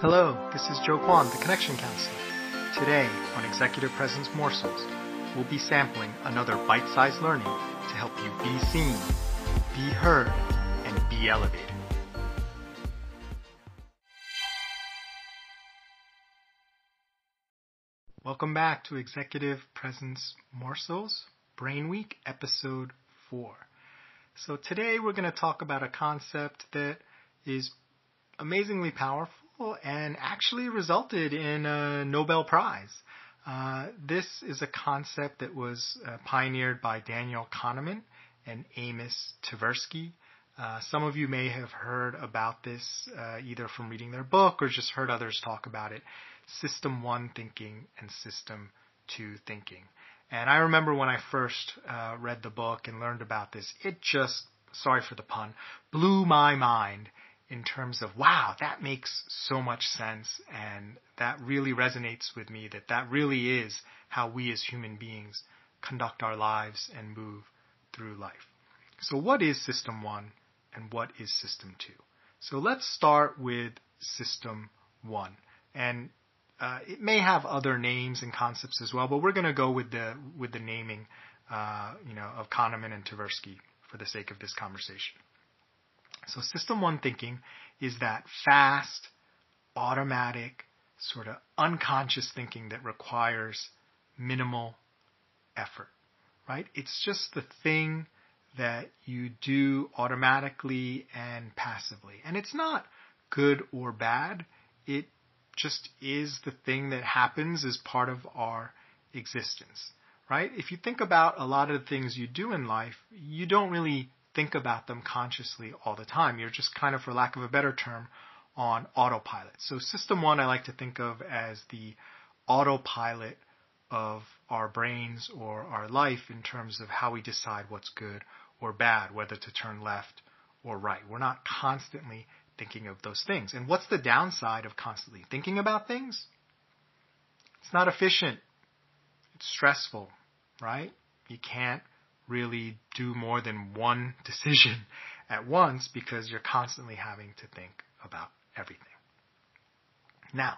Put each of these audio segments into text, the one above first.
Hello, this is Joe Kwan, the Connection Counselor. Today on Executive Presence Morsels, we'll be sampling another bite-sized learning to help you be seen, be heard, and be elevated. Welcome back to Executive Presence Morsels, Brain Week, Episode 4. So today we're going to talk about a concept that is amazingly powerful and actually resulted in a Nobel Prize. Uh, this is a concept that was uh, pioneered by Daniel Kahneman and Amos Tversky. Uh, some of you may have heard about this uh, either from reading their book or just heard others talk about it. System 1 thinking and System 2 thinking. And I remember when I first uh, read the book and learned about this, it just, sorry for the pun, blew my mind in terms of wow that makes so much sense and that really resonates with me that that really is how we as human beings conduct our lives and move through life. So what is system 1 and what is system 2 so let's start with system 1 and uh, it may have other names and concepts as well, but we're going to go with the with the naming, uh, you know, of Kahneman and Tversky for the sake of this conversation. So system one thinking is that fast, automatic, sort of unconscious thinking that requires minimal effort, right? It's just the thing that you do automatically and passively. And it's not good or bad. It just is the thing that happens as part of our existence, right? If you think about a lot of the things you do in life, you don't really think about them consciously all the time. You're just kind of, for lack of a better term, on autopilot. So system one I like to think of as the autopilot of our brains or our life in terms of how we decide what's good or bad, whether to turn left or right. We're not constantly thinking of those things. And what's the downside of constantly thinking about things? It's not efficient. It's stressful, right? You can't really do more than one decision at once because you're constantly having to think about everything. Now,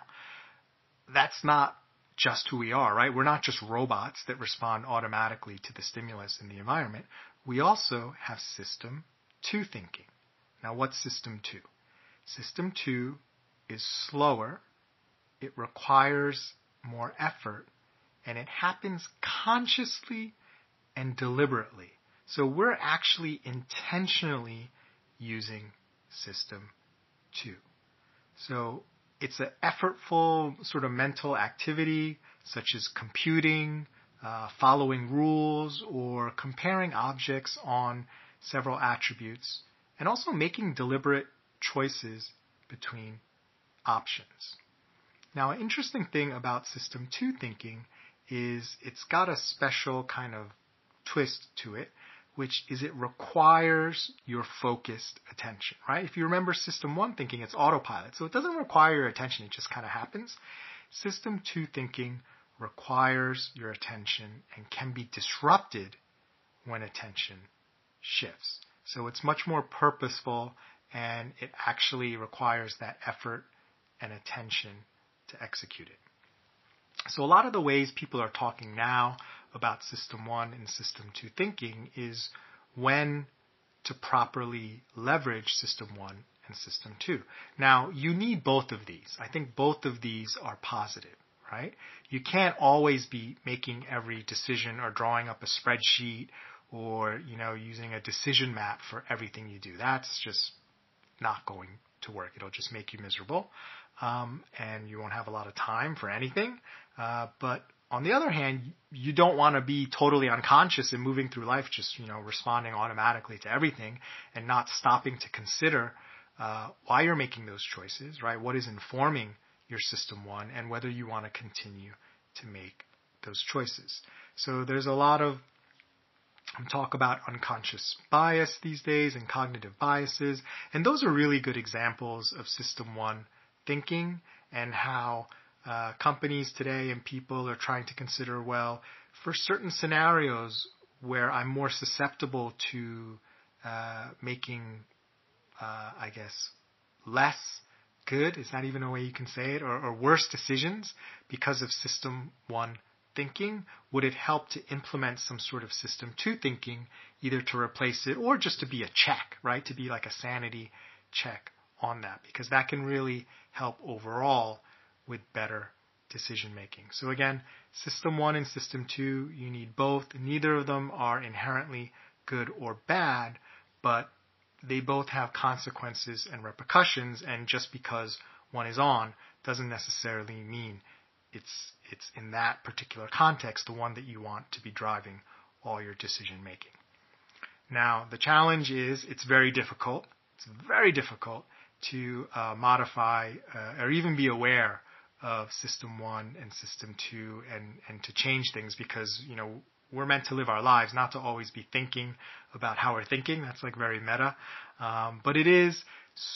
that's not just who we are, right? We're not just robots that respond automatically to the stimulus in the environment. We also have system two thinking. Now, what's system two? System two is slower, it requires more effort, and it happens consciously and deliberately. So we're actually intentionally using system two. So it's an effortful sort of mental activity such as computing, uh, following rules, or comparing objects on several attributes, and also making deliberate choices between options. Now, an interesting thing about System 2 thinking is it's got a special kind of twist to it, which is it requires your focused attention, right? If you remember System 1 thinking, it's autopilot, so it doesn't require your attention, it just kind of happens. System 2 thinking requires your attention and can be disrupted when attention shifts. So it's much more purposeful and it actually requires that effort and attention to execute it. So a lot of the ways people are talking now about system one and system two thinking is when to properly leverage system one and system two. Now, you need both of these. I think both of these are positive, right? You can't always be making every decision or drawing up a spreadsheet or, you know, using a decision map for everything you do. That's just not going to work. It'll just make you miserable, um, and you won't have a lot of time for anything. Uh, but on the other hand, you don't want to be totally unconscious and moving through life, just you know, responding automatically to everything and not stopping to consider uh, why you're making those choices, right? What is informing your system one, and whether you want to continue to make those choices. So there's a lot of talk about unconscious bias these days and cognitive biases. And those are really good examples of system one thinking and how uh, companies today and people are trying to consider well, for certain scenarios where I'm more susceptible to uh, making, uh, I guess, less good, is that even a way you can say it, or, or worse decisions because of system one thinking? Would it help to implement some sort of system two thinking, either to replace it or just to be a check, right? To be like a sanity check on that, because that can really help overall with better decision making. So again, system one and system two, you need both. Neither of them are inherently good or bad, but they both have consequences and repercussions, and just because one is on doesn't necessarily mean it's it's in that particular context the one that you want to be driving all your decision making. Now, the challenge is it's very difficult. It's very difficult to uh, modify uh, or even be aware of system one and system two and, and to change things because, you know, we're meant to live our lives, not to always be thinking about how we're thinking. That's like very meta. Um, but it is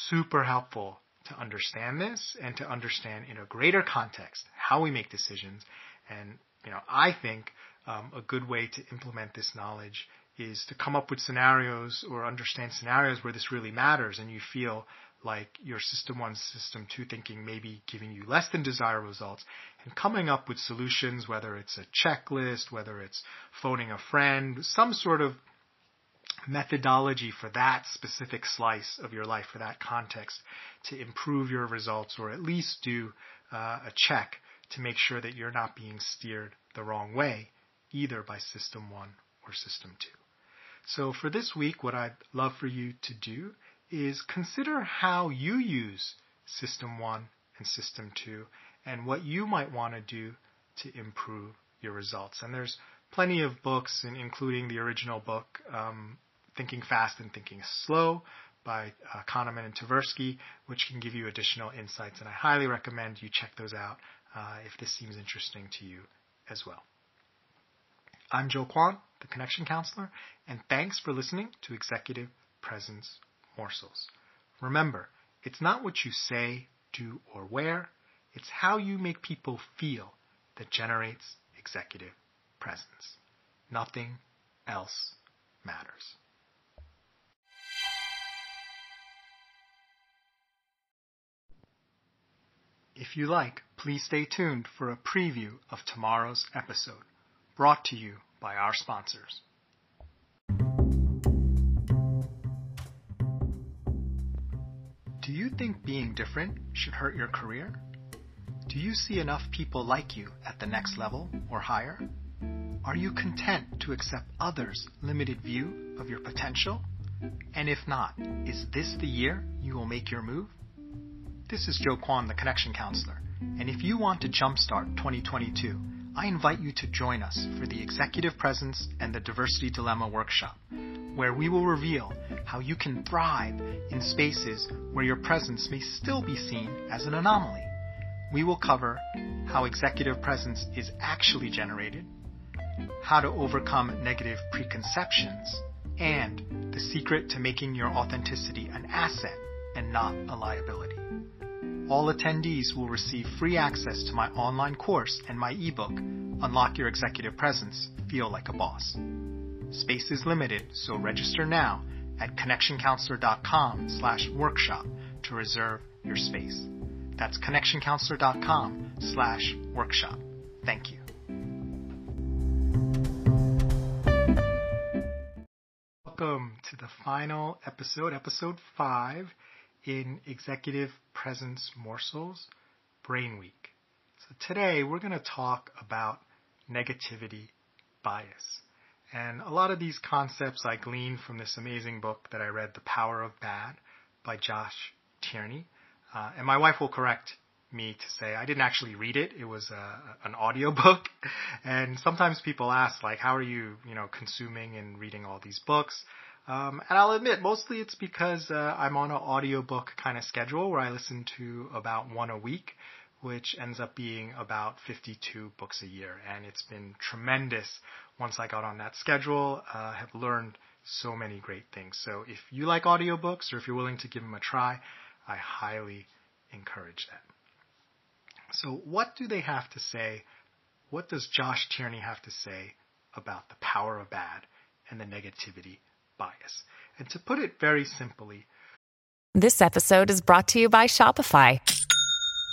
super helpful to understand this and to understand in a greater context how we make decisions. And, you know, I think um, a good way to implement this knowledge is to come up with scenarios or understand scenarios where this really matters and you feel like your system one, system two thinking maybe giving you less than desired results and coming up with solutions, whether it's a checklist, whether it's phoning a friend, some sort of methodology for that specific slice of your life, for that context, to improve your results or at least do uh, a check to make sure that you're not being steered the wrong way, either by system one or system two. So for this week, what I'd love for you to do is consider how you use system one and system two and what you might want to do to improve your results. And there's plenty of books, including the original book, um, Thinking Fast and Thinking Slow by uh, Kahneman and Tversky, which can give you additional insights. And I highly recommend you check those out uh, if this seems interesting to you as well. I'm Joe Kwan, the Connection Counselor, and thanks for listening to Executive Presence Morsels. Remember, it's not what you say, do, or wear, it's how you make people feel that generates executive presence. Nothing else matters. If you like, please stay tuned for a preview of tomorrow's episode, brought to you by our sponsors. Do you think being different should hurt your career? Do you see enough people like you at the next level or higher? Are you content to accept others' limited view of your potential? And if not, is this the year you will make your move? This is Joe Kwan, the Connection Counselor, and if you want to jumpstart 2022, I invite you to join us for the Executive Presence and the Diversity Dilemma workshop, where we will reveal how you can thrive in spaces where your presence may still be seen as an anomaly. We will cover how executive presence is actually generated, how to overcome negative preconceptions, and the secret to making your authenticity an asset and not a liability. All attendees will receive free access to my online course and my ebook, Unlock Your Executive Presence, Feel Like a Boss. Space is limited, so register now at connectioncounselor.com slash workshop to reserve your space. That's connectioncounselor.com slash workshop. Thank you. Welcome to the final episode, episode five in Executive Presence Morsels Brain Week. So today we're going to talk about negativity bias. And a lot of these concepts I gleaned from this amazing book that I read, The Power of Bad by Josh Tierney. Uh, and my wife will correct me to say I didn't actually read it. It was a, an audio book. And sometimes people ask, like, how are you, you know, consuming and reading all these books? Um, and I'll admit, mostly it's because uh, I'm on an audiobook kind of schedule where I listen to about one a week, which ends up being about 52 books a year. And it's been tremendous once I got on that schedule. Uh, have learned so many great things. So if you like audiobooks or if you're willing to give them a try, I highly encourage that. So what do they have to say? What does Josh Tierney have to say about the power of bad and the negativity bias. And to put it very simply, This episode is brought to you by Shopify.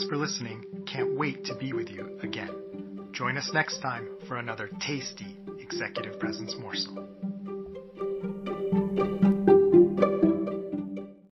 Thanks for listening. Can't wait to be with you again. Join us next time for another tasty executive presence morsel.